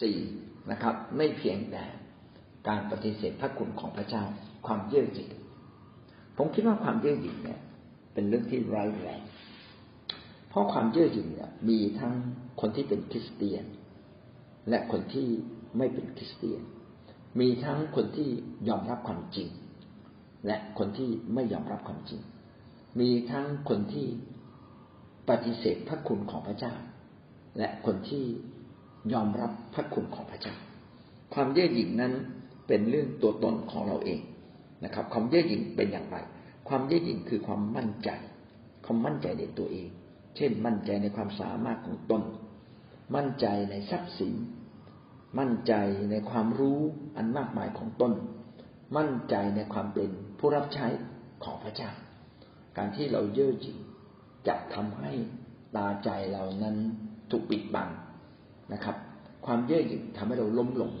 สี่นะครับ ไม่เพียงแต่การปฏิเสธพระคุณของพระเจ้าความเย่อหยิ่งผมคิดว่าความเย่อหยิ่งเนี่ย เป็นเรื่องที่ร้ายแรงเพราะความเย่อหยิ่งเนี่ย มีทั้งคนที่เป็นคริสเตียน และคนที่ไม่เป็นคริสเตียน มีทั้งคนที่ยอมรับความจริง และคนที่ไม่ยอมรับความจริง มีทั้งคนที่ปฏิเสธพระคุณของพระเจ้า และคนที่ ยอมรับพระคุณของพระเจ้า ความเย่อหยิ่งนั้นเป็นเรื่องตัวตนของเราเองนะครับ ความเย่อหยิ่งเป็นอย่างไร ความเย่อหยิ่งคือความมั่นใจความมั่นใจในตัวเอง เช่น มั่นใจในความสามารถของตน มั่นใจในทรัพย์สิน มั่นใจในความรู้อันมากมายของตน มั่นใจในความเป็นผู้รับใช้ของพระเจ้า การที่เราเย่อหยิ่งจะทำให้ตาใจเรานั้นถูกปิดบัง นะครับ ความเย่อหยิ่งทำให้เราล้มลง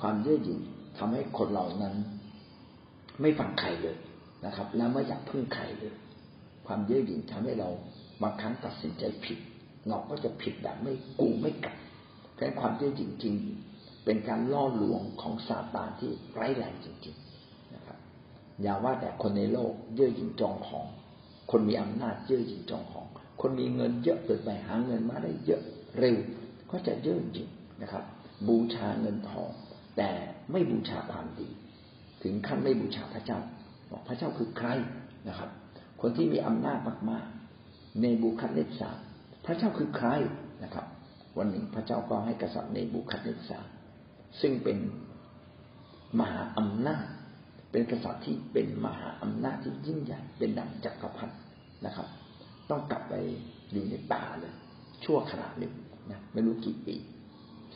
ความเย่อหยิ่งทำให้คนเหล่านั้น ไม่ฟังใครเลยนะครับ และไม่อยากพึ่งใครเลย ความเย่อหยิ่งทำให้เราบางครั้งตัดสินใจผิด เราก็จะผิดแบบไม่กูไม่กัดเพราะความเย่อหยิ่งจริงเป็นการล่อลวงของซาตานที่ไร้แรงจริงๆนะครับ อย่าว่าแต่คนในโลกเย่อหยิ่งจองของ คนมีอำนาจเย่อหยิ่งจองของ คนมีเงินเยอะเกิดไปหาเงินมาได้เยอะเร็ว ก็จะเย่อหยิ่งนะครับ บูชาเงินทอง แต่ไม่บูชาความดี ถึงขั้นไม่บูชาพระเจ้าบอกพระเจ้าคือใครนะครับ คนที่มีอำนาจมากๆในบูคัดเนสาพระเจ้าคือใครนะครับ วันหนึ่งพระเจ้าก็ให้กษัตริย์ในบูคัดเนสาซึ่งเป็นมหาอำนาจ เป็นกษัตริย์ที่เป็นมหาอำนาจที่ยิ่งใหญ่เป็นดังจักรพรรดินะครับ ต้องกลับไปอยู่ในป่าเลยชั่วขณะหนึ่ง นะไม่รู้กี่ปี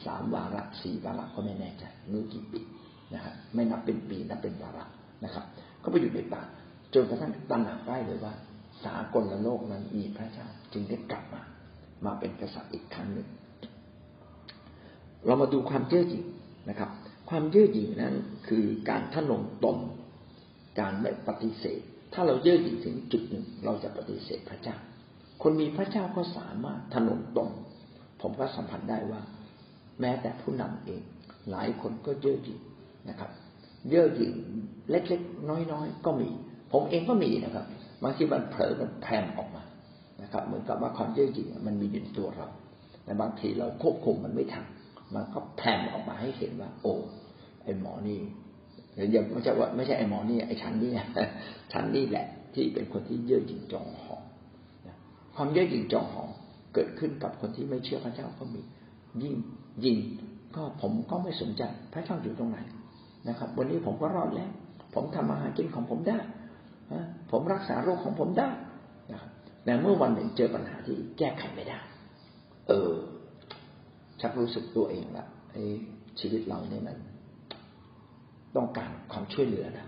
สามวาระสี่วาระก็ไม่แน่ใจไม่รู้กี่ปีนะครับไม่นับเป็นปีนับเป็นวาระนะครับ ก็ไปอยู่ในป่าจนกระทั่งตระหนักได้เลยว่า สากลโลกนั้นมีพระเจ้าจึงได้กลับมา มาเป็นกษัตริย์อีกครั้งหนึ่ง เรามาดูความเยื่อหยิ่งนะครับ ความเยื่อหยิ่งนั้นคือการทะนงตนการไม่ปฏิเสธ ถ้าเราเยื่อหยิ่งถึงจุดหนึ่ง เราจะปฏิเสธพระเจ้า คนมีพระเจ้าก็สามารถทะนงตน ผมก็สัมผัสได้ว่า แม้แต่ผู้นำเอง หลายคนก็เย่อหยิ่งนะครับ เย่อหยิ่งเล็กๆ น้อยๆ ก็มี ผมเองก็มีนะครับบางทีมันเผลอมันแผ่ออกมานะครับ เหมือนกับว่าความเย่อหยิ่งมันมีอยู่ในตัวเรา แต่บางทีเราควบคุมมันไม่ทันมันก็แผ่ออกมาให้เห็นว่า โอ้ไอหมอนี่หรือยังไม่ใช่ว่าไม่ใช่ไอหมอนี่ไอฉันนี่ฉันนี่แหละ ที่เป็นคนที่เย่อหยิ่งจองหองความเย่อหยิ่งจองหอง กิดขึ้นกับคนที่ไม่เชื่อพระเจ้าก็มี ยิ่งยิงก็ผมก็ไม่สนใจพระเจ้าอยู่ตรงไหนนะครับ วันนี้ผมก็รอดแล้ว ผมทำอาหารกินของผมได้ผมรักษาโรคของผมได้นะครับแต่เมื่อวันหนึ่งเจอปัญหาที่แก้ไขไม่ได้ เออ ชักรู้สึกตัวเองละไอ้ชีวิตเราเนี่ยมันต้องการความช่วยเหลือนะ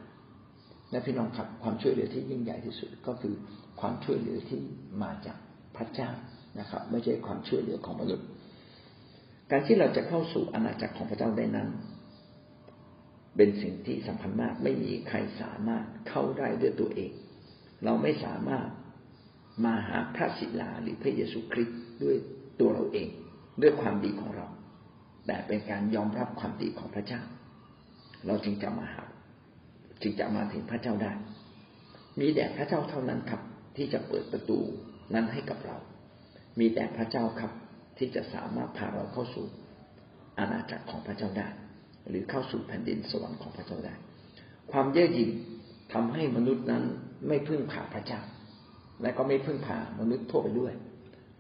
และพี่น้องครับความช่วยเหลือที่ยิ่งใหญ่ที่สุดก็คือความช่วยเหลือที่มาจากพระเจ้า นะครับ ไม่ใช่ความช่วยเหลือของมนุษย์ การที่เราจะเข้าสู่อาณาจักรของพระเจ้าได้นั้น เป็นสิ่งที่สำคัญมาก ไม่มีใครสามารถเข้าได้ด้วยตัวเอง เราไม่สามารถมาหาพระศิลาหรือพระเยซูคริสต์ด้วยตัวเราเอง ด้วยความดีของเรา แต่เป็นการยอมรับความดีของพระเจ้า เราจึงจะมาหาจึงจะมาถึงพระเจ้าได้ มีแต่พระเจ้าเท่านั้นครับ ที่จะเปิดประตูนั้นให้กับเรา มีแต่พระเจ้าครับที่จะสามารถพาเราเข้าสู่อาณาจักรของพระเจ้าได้ หรือเข้าสู่แผ่นดินสวรรค์ของพระเจ้าได้ ความเย่อหยิ่งทำให้มนุษย์นั้นไม่พึ่งพาพระเจ้า และก็ไม่พึ่งพามนุษย์ทั่วไปด้วย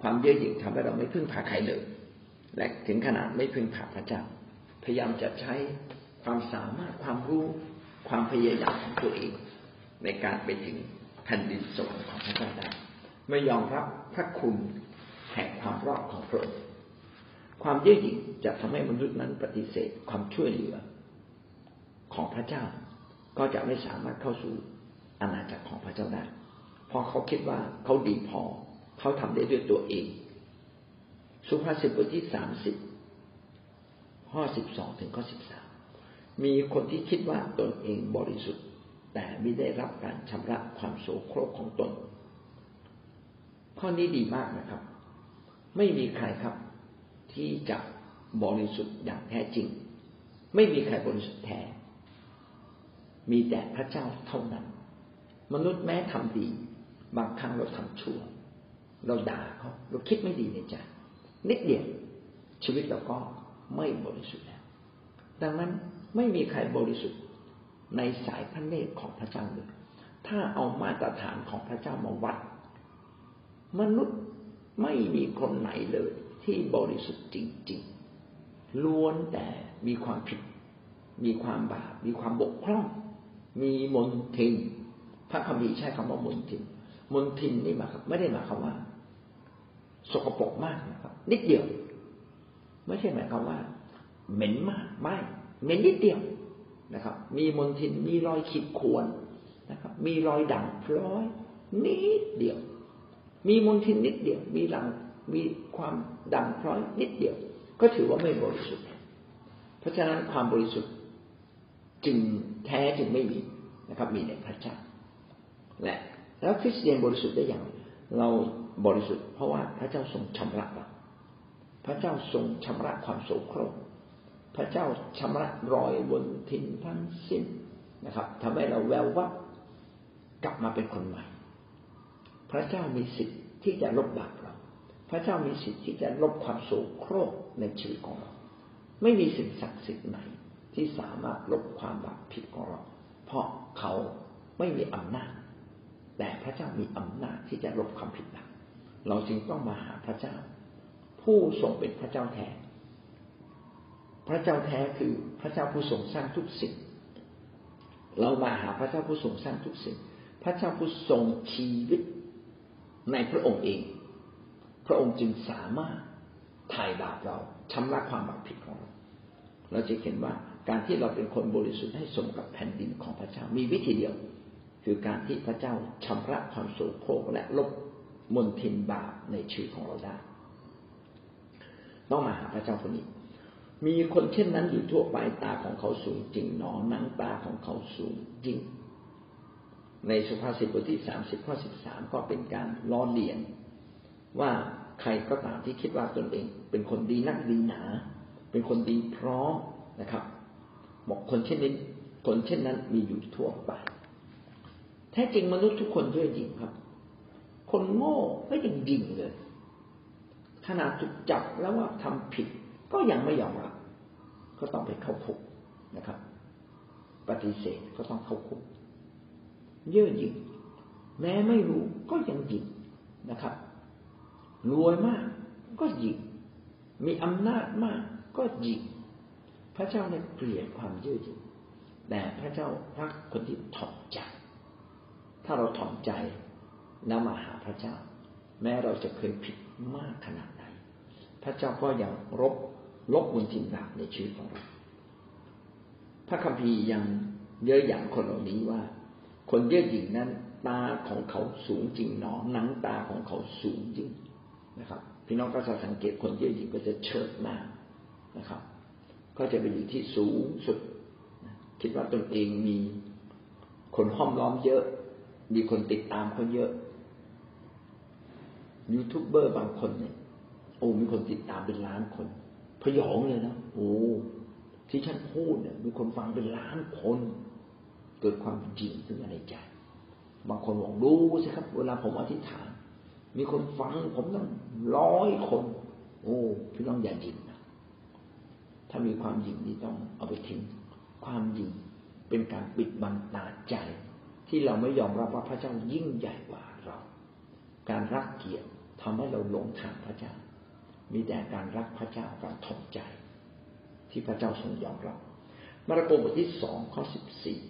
ความเย่อหยิ่งทำให้เราไม่พึ่งพาใครเลย และถึงขนาดไม่พึ่งพาพระเจ้า พยายามจะใช้ความสามารถความรู้ความพยายามของตัวเอง ในการไปถึงแผ่นดินสวรรค์ของพระเจ้าได้ไม่ยอมรับพระคุณ แห่งความรอดของพระองค์ความเย่อหยิ่งจะทำให้มนุษย์นั้นปฏิเสธความช่วยเหลือของพระเจ้า ก็จะไม่สามารถเข้าสู่อาณาจักรของพระเจ้าได้ เพราะเขาคิดว่าเขาดีพอ เขาทำได้ด้วยตัวเอง สุภาษิตบทที่สามสิบข้อสิบสองถึงข้อสิบสามมีคนที่คิดว่าตนเองบริสุทธิ์ แต่ไม่ได้รับการชำระความโสโครกของตน ข้อนี้ดีมากนะครับ ไม่มีใครครับ ที่จะบริสุทธิ์อย่างแท้จริง ไม่มีใครบริสุทธิ์แท้ มีแต่พระเจ้าเท่านั้น มนุษย์แม้ทำดี บางครั้งเราทำชั่ว เราด่าเขาเราคิดไม่ดีในใจนิดเดียวชีวิตเราก็ไม่บริสุทธิ์แล้ว ดังนั้นไม่มีใครบริสุทธิ์ในสายพระเนตรของพระเจ้าเลย ถ้าเอามาตรฐานของพระเจ้ามาวัด มนุษย์ ไม่มีคนไหนเลย ที่บริสุทธิ์จริง ๆ ล้วนแต่มีความผิด มีความบาป มีความบกพร่อง มีมนทิน พระคัมภีร์ใช้คำว่ามนทิน มนทินนี่มายไม่ได้หมายความว่า สกปรกมากนะครับ นิดเดียว ไม่ใช่หมายความว่า เหม็นมาก ไม่เหม็นนิดเดียวนะครับ มีมนทิน มีรอยขีดข่วนนะครับ มีรอยด่างพร้อย นิดเดียว มีมนทินนิดเดียว มีหลังมีความด่างพร้อยนิดเดียว ก็ถือว่าไม่บริสุทธิ์ เพราะฉะนั้นความบริสุทธิ์จึงแท้จึงไม่มีนะครับ มีในพระเจ้าและแล้วคริสเตียนบริสุทธิ์ได้อย่าง เราบริสุทธิ์เพราะว่าพระเจ้าทรงชำระเราพระเจ้าทรงชำระความโสโครกพระเจ้าชำระรอยบนทินทั้งสิ้นนะครับทำให้เราแวววับกลับมาเป็นคนใหม่ พระเจ้ามีสิทธิ์ที่จะลบบาปเรา พระเจ้ามีสิทธิ์ที่จะลบความโศโครกในชีวิตของเรา ไม่มีสิ่งศักดิ์สิทธิ์ไหนที่สามารถลบความบาปผิดของเรา เพราะเขาไม่มีอำนาจ แต่พระเจ้ามีอำนาจที่จะลบความผิดบาปเราจึงต้องมาหาพระเจ้า ผู้ทรงเป็นพระเจ้าแท้ พระเจ้าแท้คือพระเจ้าผู้ทรงสร้างทุกสิ่ง เรามาหาพระเจ้าผู้ทรงสร้างทุกสิ่ง พระเจ้าผู้ทรงชีวิต ในพระองค์เอง พระองค์จึงสามารถถ่ายบาปเราชำระความบาปผิดของเรา เราจะเห็นว่าการที่เราเป็นคนบริสุทธิ์ให้สมกับแผ่นดินของพระเจ้ามีวิธีเดียว คือการที่พระเจ้าชำระความโศโครกและลบมนทินบาปในชีวิตของเราได้ ต้องมาหาพระเจ้าคนนี้ มีคนเช่นนั้นอยู่ทั่วไปตาของเขาสูงจริงหนอหนังตาของเขาสูงจริง ในสุภาษิตบทที่สามสิบข้อสิบสามก็เป็นการล้อเลียน ว่าใครก็ตามที่คิดว่าตนเอง เป็นคนดีนักดีหนา เป็นคนดีพร้อมนะครับบอกคนเช่นนี้คนเช่นนั้นมีอยู่ทั่วไปแท้จริงมนุษย์ทุกคนด้วยจริงครับ คนโง่ก็ยังยิงเลยขนาดถูกจับแล้วว่าทำผิดก็ยังไม่ยอมรับ ก็ต้องไปเข้าคุกนะครับ ปฏิเสธก็ต้องเข้าคุก เยื่อหยิ่งแม้ไม่รู้ก็ยังหยิ่งนะครับ รวยมากก็หยิ่งมีอำนาจมากก็หยิ่งพระเจ้าเนี่ยเปลี่ยนความเยื่อหยิ่งแต่พระเจ้ารักคนที่ถ่อมใจ ถ้าเราถ่อมใจแล้วมาหาพระเจ้า แม้เราจะเคยผิดมากขนาดไหน พระเจ้าก็ยังรบลบบุญทินบาปในชีวิตของเรา พระคัมภีร์ยังเยอะหยันคนเหล่านี้ว่า คนเย่อหยิ่งนั้น ตาของเขาสูงจริงหนอหนังตาของเขาสูงจริงนะครับ พี่น้องก็จะสังเกตคนเย่อหยิ่งก็จะเชิดหน้านะครับ ก็จะไปอยู่ที่สูงสุด คิดว่าตนเองมีคนห้อมล้อมเยอะ มีคนติดตามคนเยอะยูทูบเบอร์บางคนเนี่ยโอ้มีคนติดตามเป็นล้านคนพยองเลยนะโอ้ที่ฉันพูดเนี่ยมีคนฟังเป็นล้านคน เกิดความจริงขึ้นมาในใจ บางคนบอกดูสิครับ เวลาผมอธิษฐาน มีคนฟังผมตั้งร้อยคน โอ้พี่น้องอย่ายิงนะถ้ามีความยิงนี่ต้องเอาไปทิ้งความยิงเป็นการปิดบังตาใจ ที่เราไม่ยอมรับว่าพระเจ้ายิ่งใหญ่กว่าเรา การรักเกียรติทำให้เราหลงทางพระเจ้า มีแต่การรักพระเจ้าการทนใจ ที่พระเจ้าทรงยอมรับมาระโกบทที่สองข้อสิบสี่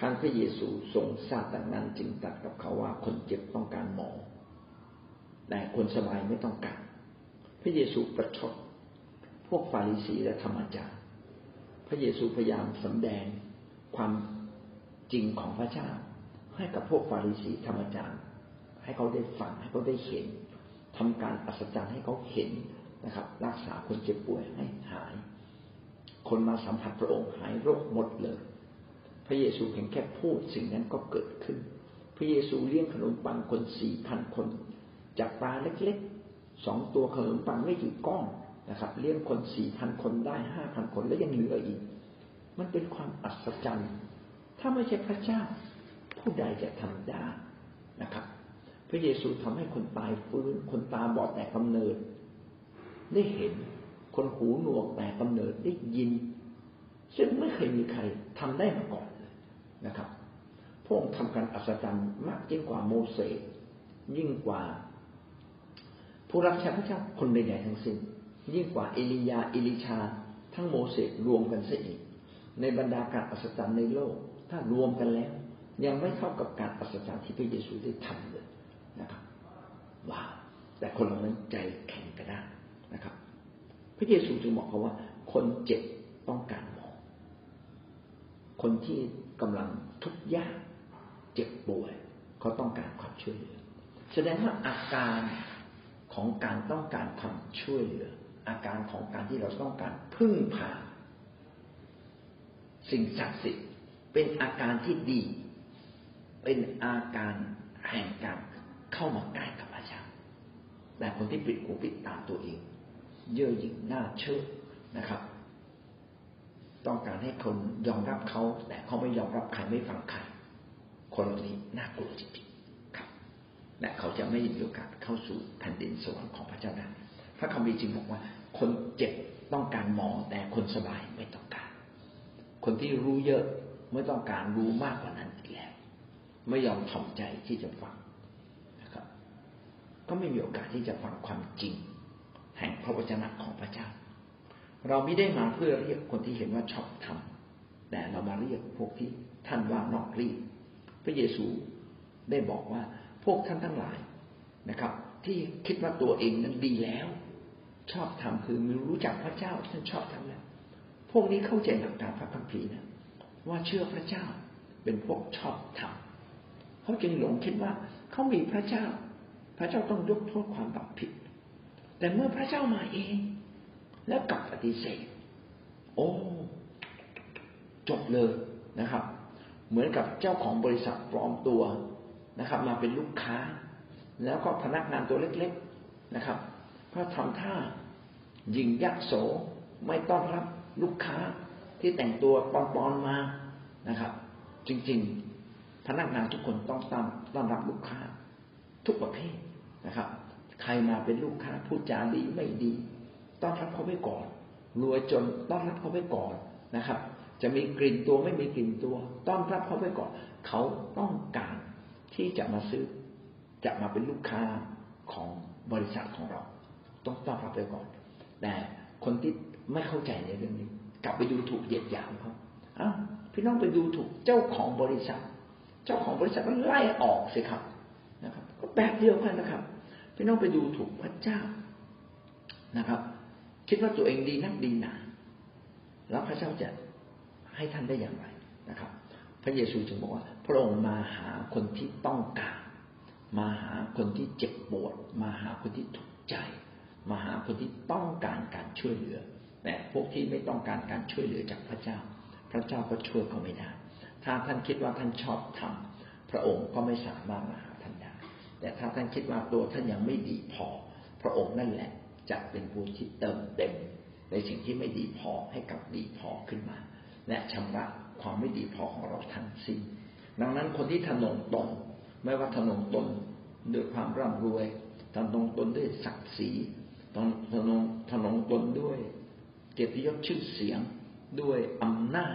ครั้งพระเยซูทรงทราบดังนั้นจึงตรัสกับเขาว่าคนเจ็บต้องการหมอ แต่คนสบายไม่ต้องการ พระเยซูประชดพวกฟาริสีและธรรมจารย์ พระเยซูพยายามสำแดงความจริงของพระเจ้าให้กับพวกฟาริสีธรรมจารย์ ให้เขาได้ฟังให้เขาได้เห็นทำการอัศจรรย์ให้เขาเห็นนะครับ รักษาคนเจ็บป่วยให้หาย คนมาสัมผัสพระองค์หายโรคหมดเลย ระเยซูเพียงแค่พูดสิ่งนั้นก็เกิดขึ้น พระเยซูเลี้ยงขนมปังคนสี่พันคน จากปลาเล็กๆสองตัวขนมปังไม่กี่ก้อนนะครับเลี้ยงคนสี่พันคนได้ห้าพันคนแล้วยังเหลืออีก มันเป็นความอัศจรรย์ ถ้าไม่ใช่พระเจ้า ผู้ใดจะทำได้นะครับ พระเยซูทำให้คนตายฟื้น คนตาบอดแต่กำเนิด ได้เห็นคนหูหนวกแต่กำเนิดได้ยิน ซึ่งไม่เคยมีใครทำได้มาก่อน นะครับพระองค์ทำการอัศจรรย์มากยิ่งกว่าโมเสสยิ่งกว่า ผู้รับใช้พระเจ้าคนใดๆทั้งสิ้น ยิ่งกว่าเอลียาเอลิชา ทั้งโมเสสรวมกันซะอีก ในบรรดาการอัศจรรย์ในโลก ถ้ารวมกันแล้ว ยังไม่เท่ากับการอัศจรรย์ที่พระเยซูได้ทำเลยนะครับว้าวแต่คนเหล่านั้นใจแข็งกระด้างนะครับ พระเยซูจึงบอกเขาว่า คนเจ็บต้องการหมอ คนที่ กำลังทุกข์ยากเจ็บป่วยเขาต้องการความช่วยเหลือ แสดงว่าอาการของการต้องการความช่วยเหลือ อาการของการที่เราต้องการพึ่งพาสิ่งศักดิ์สิทธิ์เป็นอาการที่ดี เป็นอาการแห่งการเข้ามาใกล้กับพระเจ้าแต่คนที่ปิดหูปิดตาตัวเอง เย่อหยิ่งหน้าเชื่อนะครับ ต้องการให้คนยอมรับเขาแต่เขาไม่ยอมรับใครไม่ฟังใครคนเหล่านี้น่ากลัวจริงๆครับ และเขาจะไม่มีโอกาสเข้าสู่แผ่นดินสวรรค์ของพระเจ้าได้พระคัมภีร์จึงบอกว่า คนเจ็บต้องการหมอแต่คนสบายไม่ต้องการ คนที่รู้เยอะไม่ต้องการรู้มากกว่านั้นอีกแล้ว ไม่ยอมถ่อมใจที่จะฟังนะครับ ก็ไม่มีโอกาสที่จะฟังความจริง แห่งพระวจนะของพระเจ้า เราไม่ได้มาเพื่อเรียกคนที่เห็นว่าชอบทำแต่เรามาเรียกพวกที่ท่านว่านอกรีดพระเยซูได้บอกว่าพวกท่านทั้งหลายนะครับ ที่คิดว่าตัวเองนั้นดีแล้ว ชอบทำคือมีรู้จักพระเจ้าท่านชอบทำแล้วพวกนี้เข้าใจหลักการพระคัมภีร์นะว่าเชื่อพระเจ้าเป็นพวกชอบทำเขาจึงหลงคิดว่าเขามีพระเจ้า พระเจ้าต้องยกโทษความบาปผิด แต่เมื่อพระเจ้ามาเอง แล้วกลับปฏิเสธ โอ้ จบเลยนะครับ เหมือนกับเจ้าของบริษัทปลอมตัวนะครับ มาเป็นลูกค้า แล้วก็พนักงานตัวเล็กๆนะครับก็ทำท่ายิงยักโสไม่ต้อนรับลูกค้าที่แต่งตัวปลอมๆมานะครับ จริงๆ พนักงานทุกคนต้องต้อนต้อนรับลูกค้า ทุกประเภทนะครับ ใครมาเป็นลูกค้าพูดจาดีไม่ดี ต้อนรับเขาไว้ก่อน รวยจนต้อนรับเขาไว้ก่อนนะครับ จะมีกลิ่นตัวไม่มีกลิ่นตัว ต้อนรับเขาไว้ก่อน เขาต้องการที่จะมาซื้อ จะมาเป็นลูกค้าของบริษัทของเรา ต้องต้อนรับไปก่อน แต่คนที่ไม่เข้าใจในเรื่องนี้ กลับไปดูถูกเหยียดหยามเขาอ้าวพี่น้องไปดูถูกเจ้าของบริษัท เจ้าของบริษัทก็ไล่ออกสิครับนะครับ ก็แบบเดียวกันนะครับ พี่น้องไปดูถูกพระเจ้านะครับ คิดว่าตัวเองดีนักดีหนา แล้วพระเจ้าจะให้ท่านได้อย่างไรนะครับ พระเยซูจึงบอกว่า พระองค์มาหาคนที่ต้องการ มาหาคนที่เจ็บปวด มาหาคนที่ทุกข์ใจ มาหาคนที่ต้องการการช่วยเหลือ แต่พวกที่ไม่ต้องการการช่วยเหลือจากพระเจ้า พระเจ้าก็ช่วยเขาไม่ได้ ถ้าท่านคิดว่าท่านชอบทำพระองค์ก็ไม่สามารถมาหาท่านได้ แต่ถ้าท่านคิดว่าตัวท่านยังไม่ดีพอ พระองค์นั่นแหละ จะเป็นผู้ที่เติมเต็ม ในสิ่งที่ไม่ดีพอให้กับดีพอขึ้นมา และชำระความไม่ดีพอของเราทั้งสิ้น ดังนั้นคนที่ทนงตน ไม่ว่าทนงตนด้วยความร่ำรวยทนงตนด้วยศักดิ์ศรีทนงทนงตนด้วย เกียรติยศชื่อเสียงด้วยอำนาจ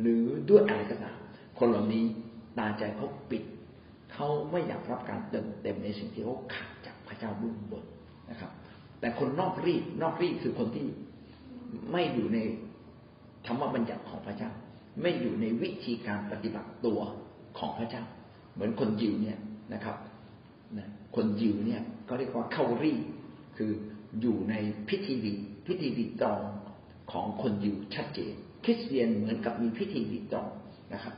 หรือด้วยอะไรก็ตามคนเหล่านี้ตาใจเขาปิดเขาไม่อยากรับการเติมเต็มในสิ่งที่เขาขาดจากพระเจ้าบุญบนนะครับ แต่คนนอกรีดนอกรีดคือคนที่ไม่อยู่ในธรรมบัญญัติของพระเจ้า ไม่อยู่ในวิธีการปฏิบัติตัวของพระเจ้า เหมือนคนยิวเนี่ยนะครับคนยิวเนี่ยก็เรียกว่าเข้ารีคืออยู่ในพิธีรีพิธีรีตรองของคนยิวชัดเจน คริสเตียนเหมือนกับมีพิธีรีตรองนะครับ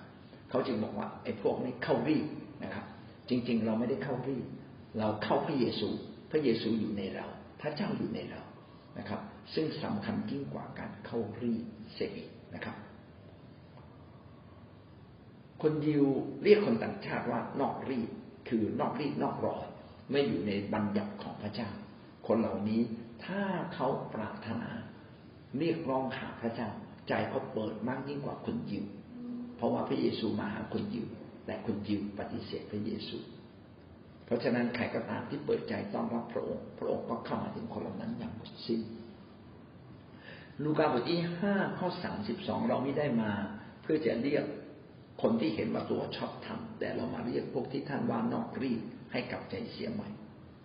เขาจึงบอกว่าไอ้พวกนี้เข้ารีนะครับ จริง ๆ เราไม่ได้เข้ารีเราเข้าพระเยซู พระเยซูอยู่ในเรา ระเจ้าอยู่ในเรานะครับ ซึ่งสำคัญยิ่งกว่าการเข้ารีเสียอีกนะครับ คนยิวเรียกคนต่างชาติว่านอกรีดคือนอกรีดนอกรอยไม่อยู่ในบัญญัติของพระเจ้า คนเหล่านี้ถ้าเขาปรารถนาเรียกร้องหาพระเจ้า ใจเขาเปิดมากยิ่งกว่าคนยิว เพราะว่าพระเยซูมาหาคนยิว แต่คนยิวปฏิเสธพระเยซู เพราะฉะนั้นใครก็ตามที่เปิดใจต้อนรับพระองค์ พระองค์ก็เข้ามาถึงคนเหล่านั้นอย่างหมดสิ้น ลูกาบทที่ห้าข้อสามสิบสองเราไม่ได้มา เพื่อจะเรียกคนที่เห็นว่าตัวชอบทำแต่เรามาเรียกพวกที่ท่านว่านอกรีดให้กลับใจเสียใหม่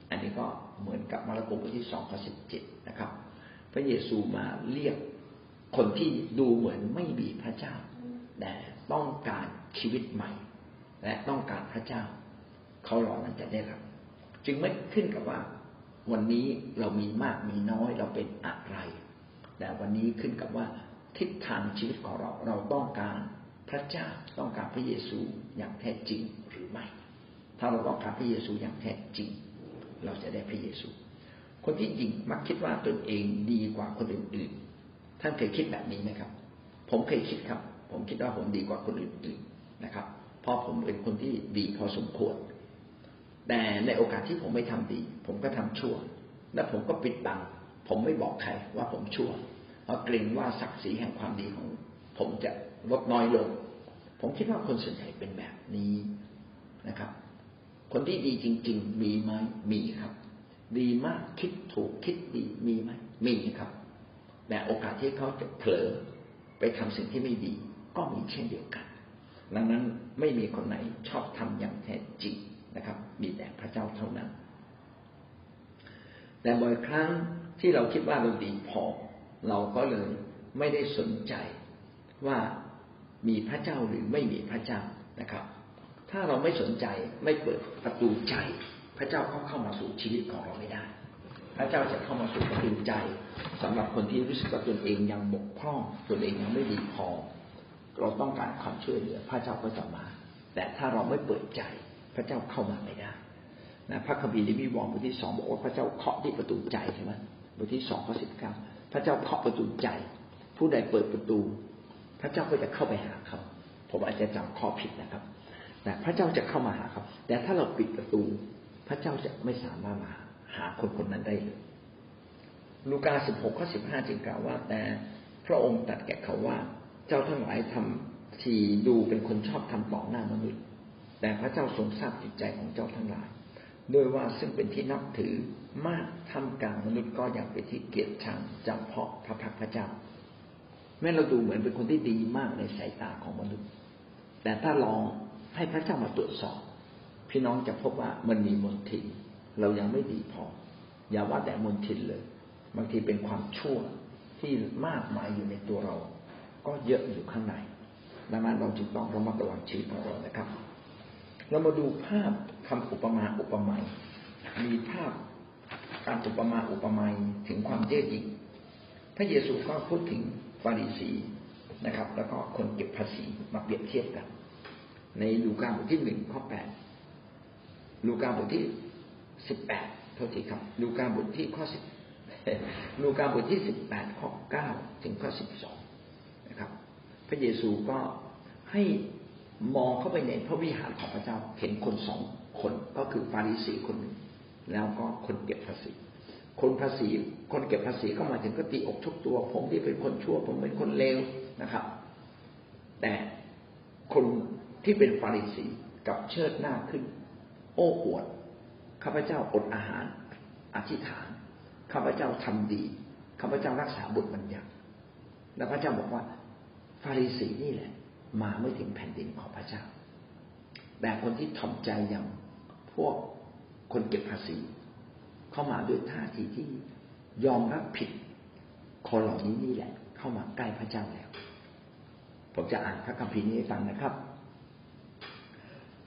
อันนี้ก็เหมือนกับมาระโกบทที่สองข้อสิบเจ็ดนะครับ พระเยซูมาเรียกคนที่ดูเหมือนไม่มีพระเจ้า แต่ต้องการชีวิตใหม่ และต้องการพระเจ้า เขาเหล่านั้นจะได้รับ จึงไม่ขึ้นกับว่า วันนี้เรามีมากมีน้อยเราเป็นอะไรแต่วันนี้ขึ้นกับว่าทิศทางชีวิตของเราเราต้องการพระเจ้าต้องการพระเยซูอย่างแท้จริงหรือไม่ ถ้าเราต้องการพระเยซูอย่างแท้จริง เราจะได้พระเยซู คนที่จริงมักคิดว่าตนเองดีกว่าคนอื่นๆท่านเคยคิดแบบนี้ไหมครับ ผมเคยคิดครับ ผมคิดว่าผมดีกว่าคนอื่นๆนะครับ เพราะผมเป็นคนที่ดีพอสมควร แต่ในโอกาสที่ผมไม่ทำดี ผมก็ทำชั่ว และผมก็ปิดบัง ผมไม่บอกใครว่าผมชั่ว เพราะเกรงว่าศักดิ์ศรีแห่งความดีของ ผมจะลดน้อยลง ผมคิดว่าคนส่วนใหญ่เป็นแบบนี้นะครับ คนที่ดีจริง ๆ มีไหมมีครับ ดีมากคิดถูกคิดดีมีไหมมีครับ แต่โอกาสที่เขาจะเผลอไปทำสิ่งที่ไม่ดี ก็มีเช่นเดียวกัน ดังนั้นไม่มีคนไหนชอบทำอย่างแท้จริง นะครับ มีแต่พระเจ้าเท่านั้น แต่บ่อยครั้งที่เราคิดว่าเราดีพอ เราก็เลยไม่ได้สนใจว่ามีพระเจ้าหรือไม่มีพระเจ้านะครับ ถ้าเราไม่สนใจไม่เปิดประตูใจ พระเจ้าเขาเข้ามาสู่ชีวิตของเราไม่ได้ พระเจ้าจะเข้ามาสู่ประตูใจสำหรับคนที่รู้สึกว่าตนเองยังบกพร่องตนเองยังไม่ดีพอ เราต้องการความช่วยเหลือ พระเจ้าก็จะมา แต่ถ้าเราไม่เปิดใจ ระเจ้าเข้ามาไม่ได้นะพระคัมภีร์ลิมิวองบทที่สองบอกว่าพระเจ้าเคาะที่ประตูใจใช่ไหมบทที่สองข้อสิบเก้าพระเจ้าเคาะประตูใจ ผู้ใดเปิดประตู พระเจ้าก็จะเข้าไปหาเขาผมอาจจะจำข้อผิดนะครับแต่พระเจ้าจะเข้ามาหาเขาแต่ถ้าเราปิดประตู พระเจ้าจะไม่สามารถมาหาคนคนนั้นได้เลยลูกาสิบหกข้อสิบห้าจึงกล่าวว่า แต่พระองค์ตรัสแก่เขาว่า เจ้าทั้งหลายทำทีดูเป็นคนชอบทำต่อหน้ามนุษย์ แต่พระเจ้าทรงทราบจิตใจของเจ้าทั้งหลายโดยว่าซึ่งเป็นที่นับถือมากทำกลางมนุษย์ก็ยังเป็นที่เกียรติชังจำเพาะพระพักพระเจ้า แม้เราดูเหมือนเป็นคนที่ดีมากในสายตาของมนุษย์ แต่ถ้าลองให้พระเจ้ามาตรวจสอบ พี่น้องจะพบว่ามันมีมนทิน เรายังไม่ดีพอ อย่าว่าแต่มนทินเลย บางทีเป็นความชั่วที่มากมายอยู่ในตัวเรา ก็เยอะอยู่ข้างในดังนั้นเราจึงต้องระมัดระวังชีวิตของเรานะครับ เรามาดูภาพคำอุปมาอุปไมยมีภาพการอุปมาอุปไมยถึงความเย่อหยิ่งพระเยซูก็พูดถึงฟาริสีนะครับ แล้วก็คนเก็บภาษีมาเปรียบเทียบกัน ในลูกาบทที่หนึ่งข้อแปดลูกาบทที่สิบแปดเท่าที่ครับ ลูกาบทที่ข้อสิบลูกาบทที่สิบแปดข้อเก้าถึงข้อสิบสองนะครับ พระเยซูก็ให้ มองเข้าไปในพระวิหารของพระเจ้าเห็นคนสองคนก็คือฟาริสีคนหนึ่งแล้วก็คนเก็บภาษี คนภาษี คนเก็บภาษีก็มาถึงก็ตีอกทุกตัว ผมที่เป็นคนชั่ว ผมเป็นคนเลวนะครับ แต่คนที่เป็นฟาริสีกับเชิดหน้าขึ้น โอ้อวดข้าพเจ้าอดอาหาร อธิษฐานข้าพเจ้าทำดีข้าพเจ้ารักษาบุตรบัญญัติแล้วพระเจ้าบอกว่า ฟาริสีนี่แหละ มาไม่ถึงแผ่นดินของพระเจ้า แต่คนที่ถ่อมใจอย่างพวกคนเก็บภาษี เข้ามาด้วยท่าทีที่ยอมรับผิด คนเหล่านี้นี่แหละ เข้ามาใกล้พระเจ้าแล้ว ผมจะอ่านพระคัมภีร์นี้ให้ฟังนะครับ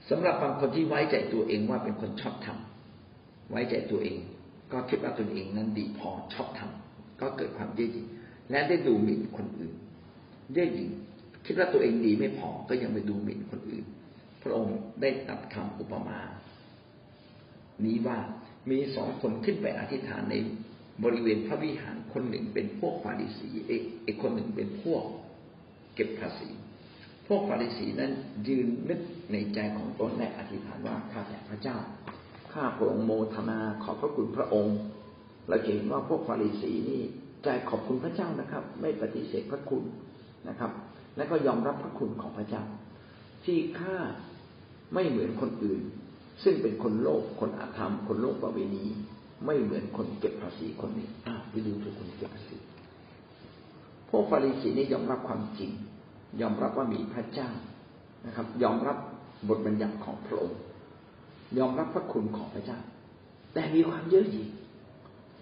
สำหรับบางคนที่ไว้ใจตัวเองว่าเป็นคนชอบทำไว้ใจตัวเอง ก็คิดว่าตนเองนั้นดีพอชอบทำก็เกิดความเย่อหยิ่งและได้ดูหมิ่นคนอื่นเย่อหยิ่ง คิดว่าตัวเองดีไม่พอก็ยังไปดูหมิ่นคนอื่น พระองค์ได้ตัดคำอุปมา นี้ว่ามีสองคนขึ้นไปอธิษฐานในบริเวณพระวิหารคนหนึ่งเป็นพวกฟาริสีเอกคนหนึ่งเป็นพวกเก็บภาษี พวกฟาริสีนั้นยืนนึกในใจของตนและอธิษฐานว่าข้าแต่พระเจ้าข้าพระองค์โมทนาขอพระคุณพระองค์เราเห็นว่าพวกฟาริสีนี่ใจขอบคุณพระเจ้านะครับ ไม่ปฏิเสธพระคุณนะครับ และก็ยอมรับพระคุณของพระเจ้า ที่ข้าไม่เหมือนคนอื่น ซึ่งเป็นคนโลภคนอาธรรม คนโลภประเวณี ไม่เหมือนคนเก็บภาษีคนนี้อ้าวไปดูทุกคนเก็บภาษีพวกฟาริสีนี่ยอมรับความจริง ยอมรับว่ามีพระเจ้านะครับ ยอมรับบทบัญญัติของพระองค์ยอมรับพระคุณของพระเจ้า แต่มีความเย่อหยิ่ง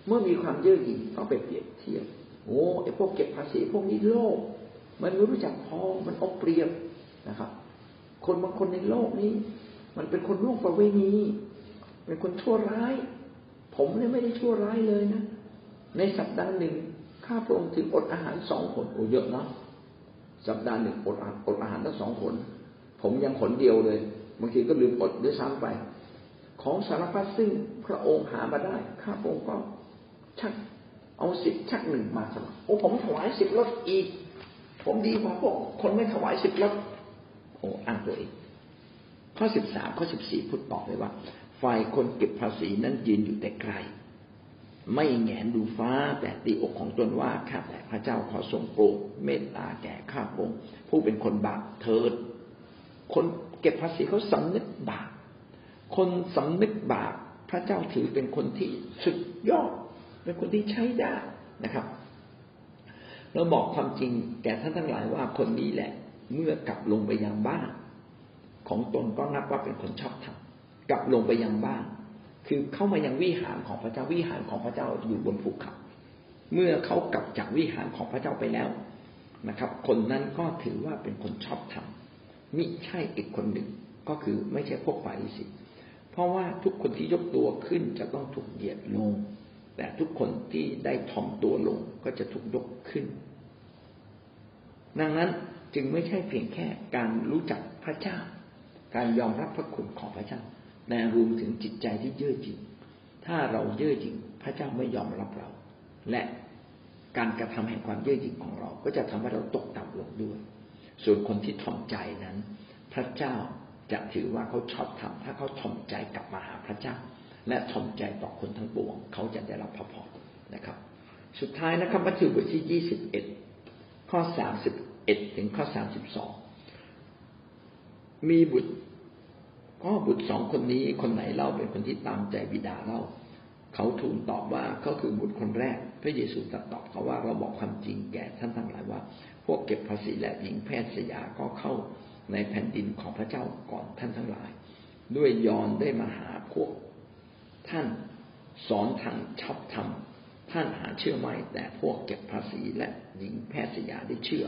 เมื่อมีความเย่อหยิ่งก็ไปเปรียบเทียบโอ้ไอพวกเก็บภาษีพวกนี้โลภ มันไม่รู้จักพอ มันเอาเปรียบนะครับ คนบางคนในโลกนี้ มันเป็นคนล่วงประเวณีเป็นคนชั่วร้าย ผมเนี่ยไม่ได้ชั่วร้ายเลยนะ ในสัปดาห์หนึ่งข้าพระองค์ถึงอดอาหารสองคนโอ้เยอะเนาะสัปดาห์หนึ่งอดอดอาหารทั้งสองคนผมยังขนเดียวเลยบางทีก็ลืมอดด้วยซ้ำไป ของสารพัดซึ่งพระองค์หามาได้ ข้าพระองค์ก็ชักเอาสิบชักหนึ่งมาสมัครโอ้ผมถวายสิบรถอีก ผมดีกว่าพวกคนไม่ถวายสิบรถโอ้อ้างตัวเอง ข้อสิบสามข้อสิบสี่พูดต่อเลยว่า ฝ่ายคนเก็บภาษีนั้นยืนอยู่แต่ไกล ไม่แงนดูฟ้าแต่ตีอกของตนว่าข้าแต่พระเจ้าขอทรงโปรดเมตตาแก่ข้าพงผู้เป็นคนบาปเถิด คนเก็บภาษีเขาสำนึกบาป คนสำนึกบาปพระเจ้าถือเป็นคนที่สุดยอด เป็นคนที่ใช้ได้นะครับ เราบอกความจริงแก่ท่านทั้งหลายว่าคนนี้แหละ เมื่อกลับลงไปยังบ้าน ของตนก็นับว่าเป็นคนชอบธรรมกลับลงไปยังบ้าน คือเข้ามายังวิหารของพระเจ้าวิหารของพระเจ้าอยู่บนภูเขาเมื่อเขากลับจากวิหารของพระเจ้าไปแล้วนะครับ คนนั้นก็ถือว่าเป็นคนชอบธรรมมิใช่อีกคนหนึ่งก็คือไม่ใช่พวกฟาริสีเพราะว่าทุกคนที่ยกตัวขึ้นจะต้องถูกเหยียดลง แต่ทุกคนที่ได้ถ่อมตัวลงก็จะถูกยกขึ้น ดังนั้นจึงไม่ใช่เพียงแค่การรู้จักพระเจ้า การยอมรับพระคุณของพระเจ้าแต่รวมถึงจิตใจที่เย่อหยิ่งถ้าเราเย่อหยิ่งพระเจ้าไม่ยอมรับเรา และการกระทำแห่งความเย่อหยิ่งของเรา ก็จะทำให้เราตกต่ำลงด้วย ส่วนคนที่ถ่อมใจนั้น พระเจ้าจะถือว่าเขาชอบทำถ้าเขาถ่อมใจกลับมาหาพระเจ้า และถ่อมใจต่อคนทั้งปวง เขาจะได้รับพระพรนะครับ สุดท้ายนะครับมัทธิวบทที่ยี่สิบเอ็ดข้อสามสิบเอ็ดถึงข้อสามสิบสองมีบุตรก็บุตรสองคนนี้คนไหนเล่าเป็นคนที่ตามใจบิดาเล่า เขาทูลตอบว่าเขาคือบุตรคนแรก พระเยซูตรัสตอบเขาว่าเราบอกความจริงแก่ท่านทั้งหลายว่า พวกเก็บภาษีและหญิงแพทย์สยาก็เข้าในแผ่นดินของพระเจ้าก่อนท่านทั้งหลาย ด้วยยอนได้มาหาพวก ท่านสอนทางชอบธรรมท่านหาเชื่อไม่ แต่พวกเก็บภาษีและหญิงแพทย์สยาได้เชื่อ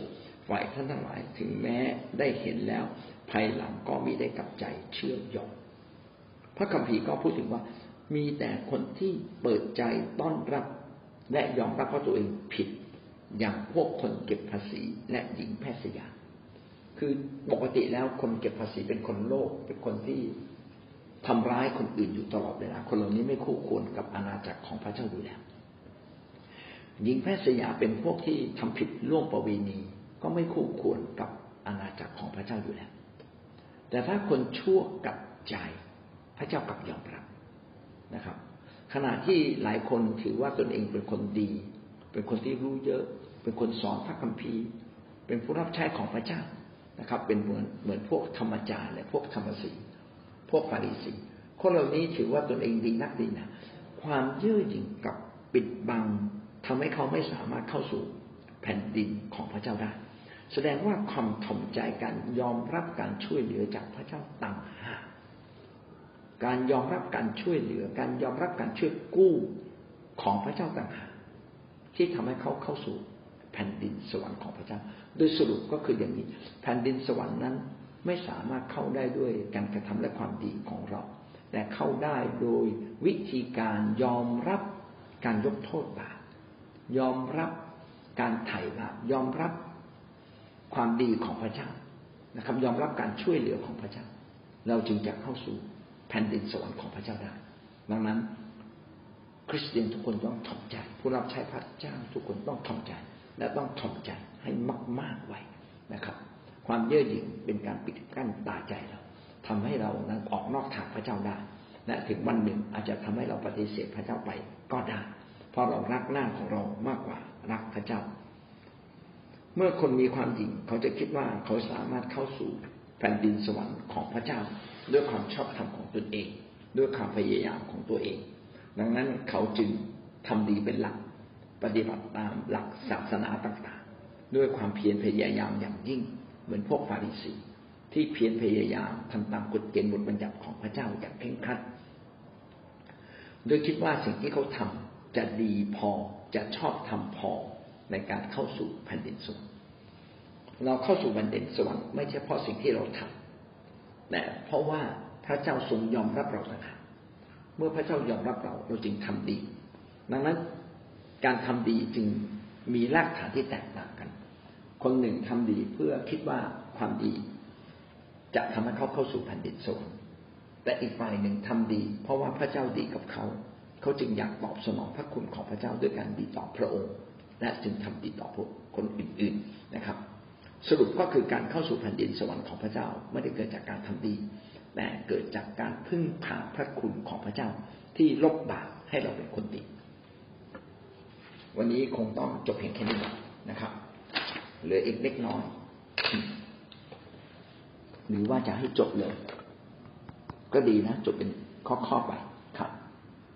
ฝ่ายท่านทั้งหลายถึงแม้ได้เห็นแล้ว ภายหลังก็มีได้กลับใจเชื่อยอมพระคัมภีร์ก็พูดถึงว่า มีแต่คนที่เปิดใจต้อนรับ และยอมรับว่าตัวเองผิด อย่างพวกคนเก็บภาษีและหญิงแพทย์สยาคือปกติแล้วคนเก็บภาษีเป็นคนโลภเป็นคนที่ ทำร้ายคนอื่นอยู่ตลอดเวลาคนเหล่านี้ไม่คู่ควรกับอาณาจักรของพระเจ้าอยู่แล้วหญิงแพทย์สยาเป็นพวกที่ทำผิดล่วงประเวณีก็ไม่คู่ควรกับอาณาจักรของพระเจ้าอยู่แล้ว แต่ถ้าคนชั่วกับใจพระเจ้ากลับยอมรับนะครับ ขณะที่หลายคนถือว่าตนเองเป็นคนดี เป็นคนที่รู้เยอะ เป็นคนสอนพระคัมภีร์ เป็นผู้รับใช้ของพระเจ้านะครับ เป็นเหมือนเหมือนพวกธรรมจารย์และพวกธรรมสีพ วกฟาริสีคนเหล่านี้ถือว่าตนเองดีนักดีนะความเย่อหยิ่งกับปิดบังทำให้เขาไม่สามารถเข้าสู่แผ่นดินของพระเจ้าได้ แสดงว่าความถ่อมใจการยอมรับการช่วยเหลือจากพระเจ้าต่างหากการยอมรับการช่วยเหลือ การยอมรับการช่วยกู้ของพระเจ้าต่างหากที่ทำให้เขาเข้าสู่แผ่นดินสวรรค์ของพระเจ้า โดยสรุปก็คืออย่างนี้ แผ่นดินสวรรค์นั้น ไม่สามารถเข้าได้ด้วยการกระทำและความดีของเรา แต่เข้าได้โดยวิธีการยอมรับการยกโทษบาปยอมรับการไถ่บาปยอมรับความดีของพระเจ้านะครับ ยอมรับการช่วยเหลือของพระเจ้า เราจึงจะเข้าสู่แผ่นดินสวรรค์ของพระเจ้าได้ ดังนั้น คริสเตียนทุกคนต้องถ่อมใจ ผู้รับใช้พระเจ้าทุกคนต้องถ่อมใจ และต้องถ่อมใจให้มากๆไว้นะครับ ความเย่อหยิ่งเป็นการปิดกั้นตาใจเราทำให้เรานั้นออกนอกทางพระเจ้าได้และถึงวันหนึ่งอาจจะทำให้เราปฏิเสธพระเจ้าไปก็ได้ เพราะเรารักหน้าของเรามากกว่ารักพระเจ้า เมื่อคนมีความหยิ่งเขาจะคิดว่าเขาสามารถเข้าสู่แผ่นดินสวรรค์ของพระเจ้า ด้วยความชอบธรรมของตนเอง ด้วยความพยายามของตัวเอง ดังนั้นเขาจึงทำดีเป็นหลัก ปฏิบัติตามหลักศาสนาต่างๆ ด้วยความเพียรพยายามอย่างยิ่ง เหมือนพวกฟาริสีที่เพียรพยายามทำตามกฎเกณฑ์บทบัญญัติของพระเจ้าอย่างเคร่งครัด โดยคิดว่าสิ่งที่เขาทำจะดีพอจะชอบทำพอในการเข้าสู่แผ่นดินสวรรค์เราเข้าสู่แผ่นดินสวรรค์ไม่ใช่เพราะสิ่งที่เราทำแต่เพราะว่าพระเจ้าทรงยอมรับเราต่างหากเมื่อพระเจ้ายอมรับเราเราจึงทำดี ดังนั้นการทำดีจึงมีรากฐานที่แตกต่าง คนหนึ่งทำดีเพื่อคิดว่าความดี จะทำให้เขาเข้าสู่แผ่นดินสวรรค์แต่อีกฝ่ายหนึ่งทำดี เพราะว่าพระเจ้าดีกับเขา เขาจึงอยากตอบสนองพระคุณของพระเจ้าด้วยการดีต่อพระองค์ และจึงทำดีต่อพวกคนอื่น ๆนะครับ สรุปก็คือการเข้าสู่แผ่นดินสวรรค์ของพระเจ้าไม่ได้เกิดจากการทำดีแต่เกิดจากการพึ่งพาพระคุณของพระเจ้าที่ลบบาปให้เราเป็นคนดี วันนี้คงต้องจบเพียงแค่นี้นะครับ เหลืออีกเล็กน้อย หรือว่าจะให้จบเลย ก็ดีนะ จบเป็นข้อๆไป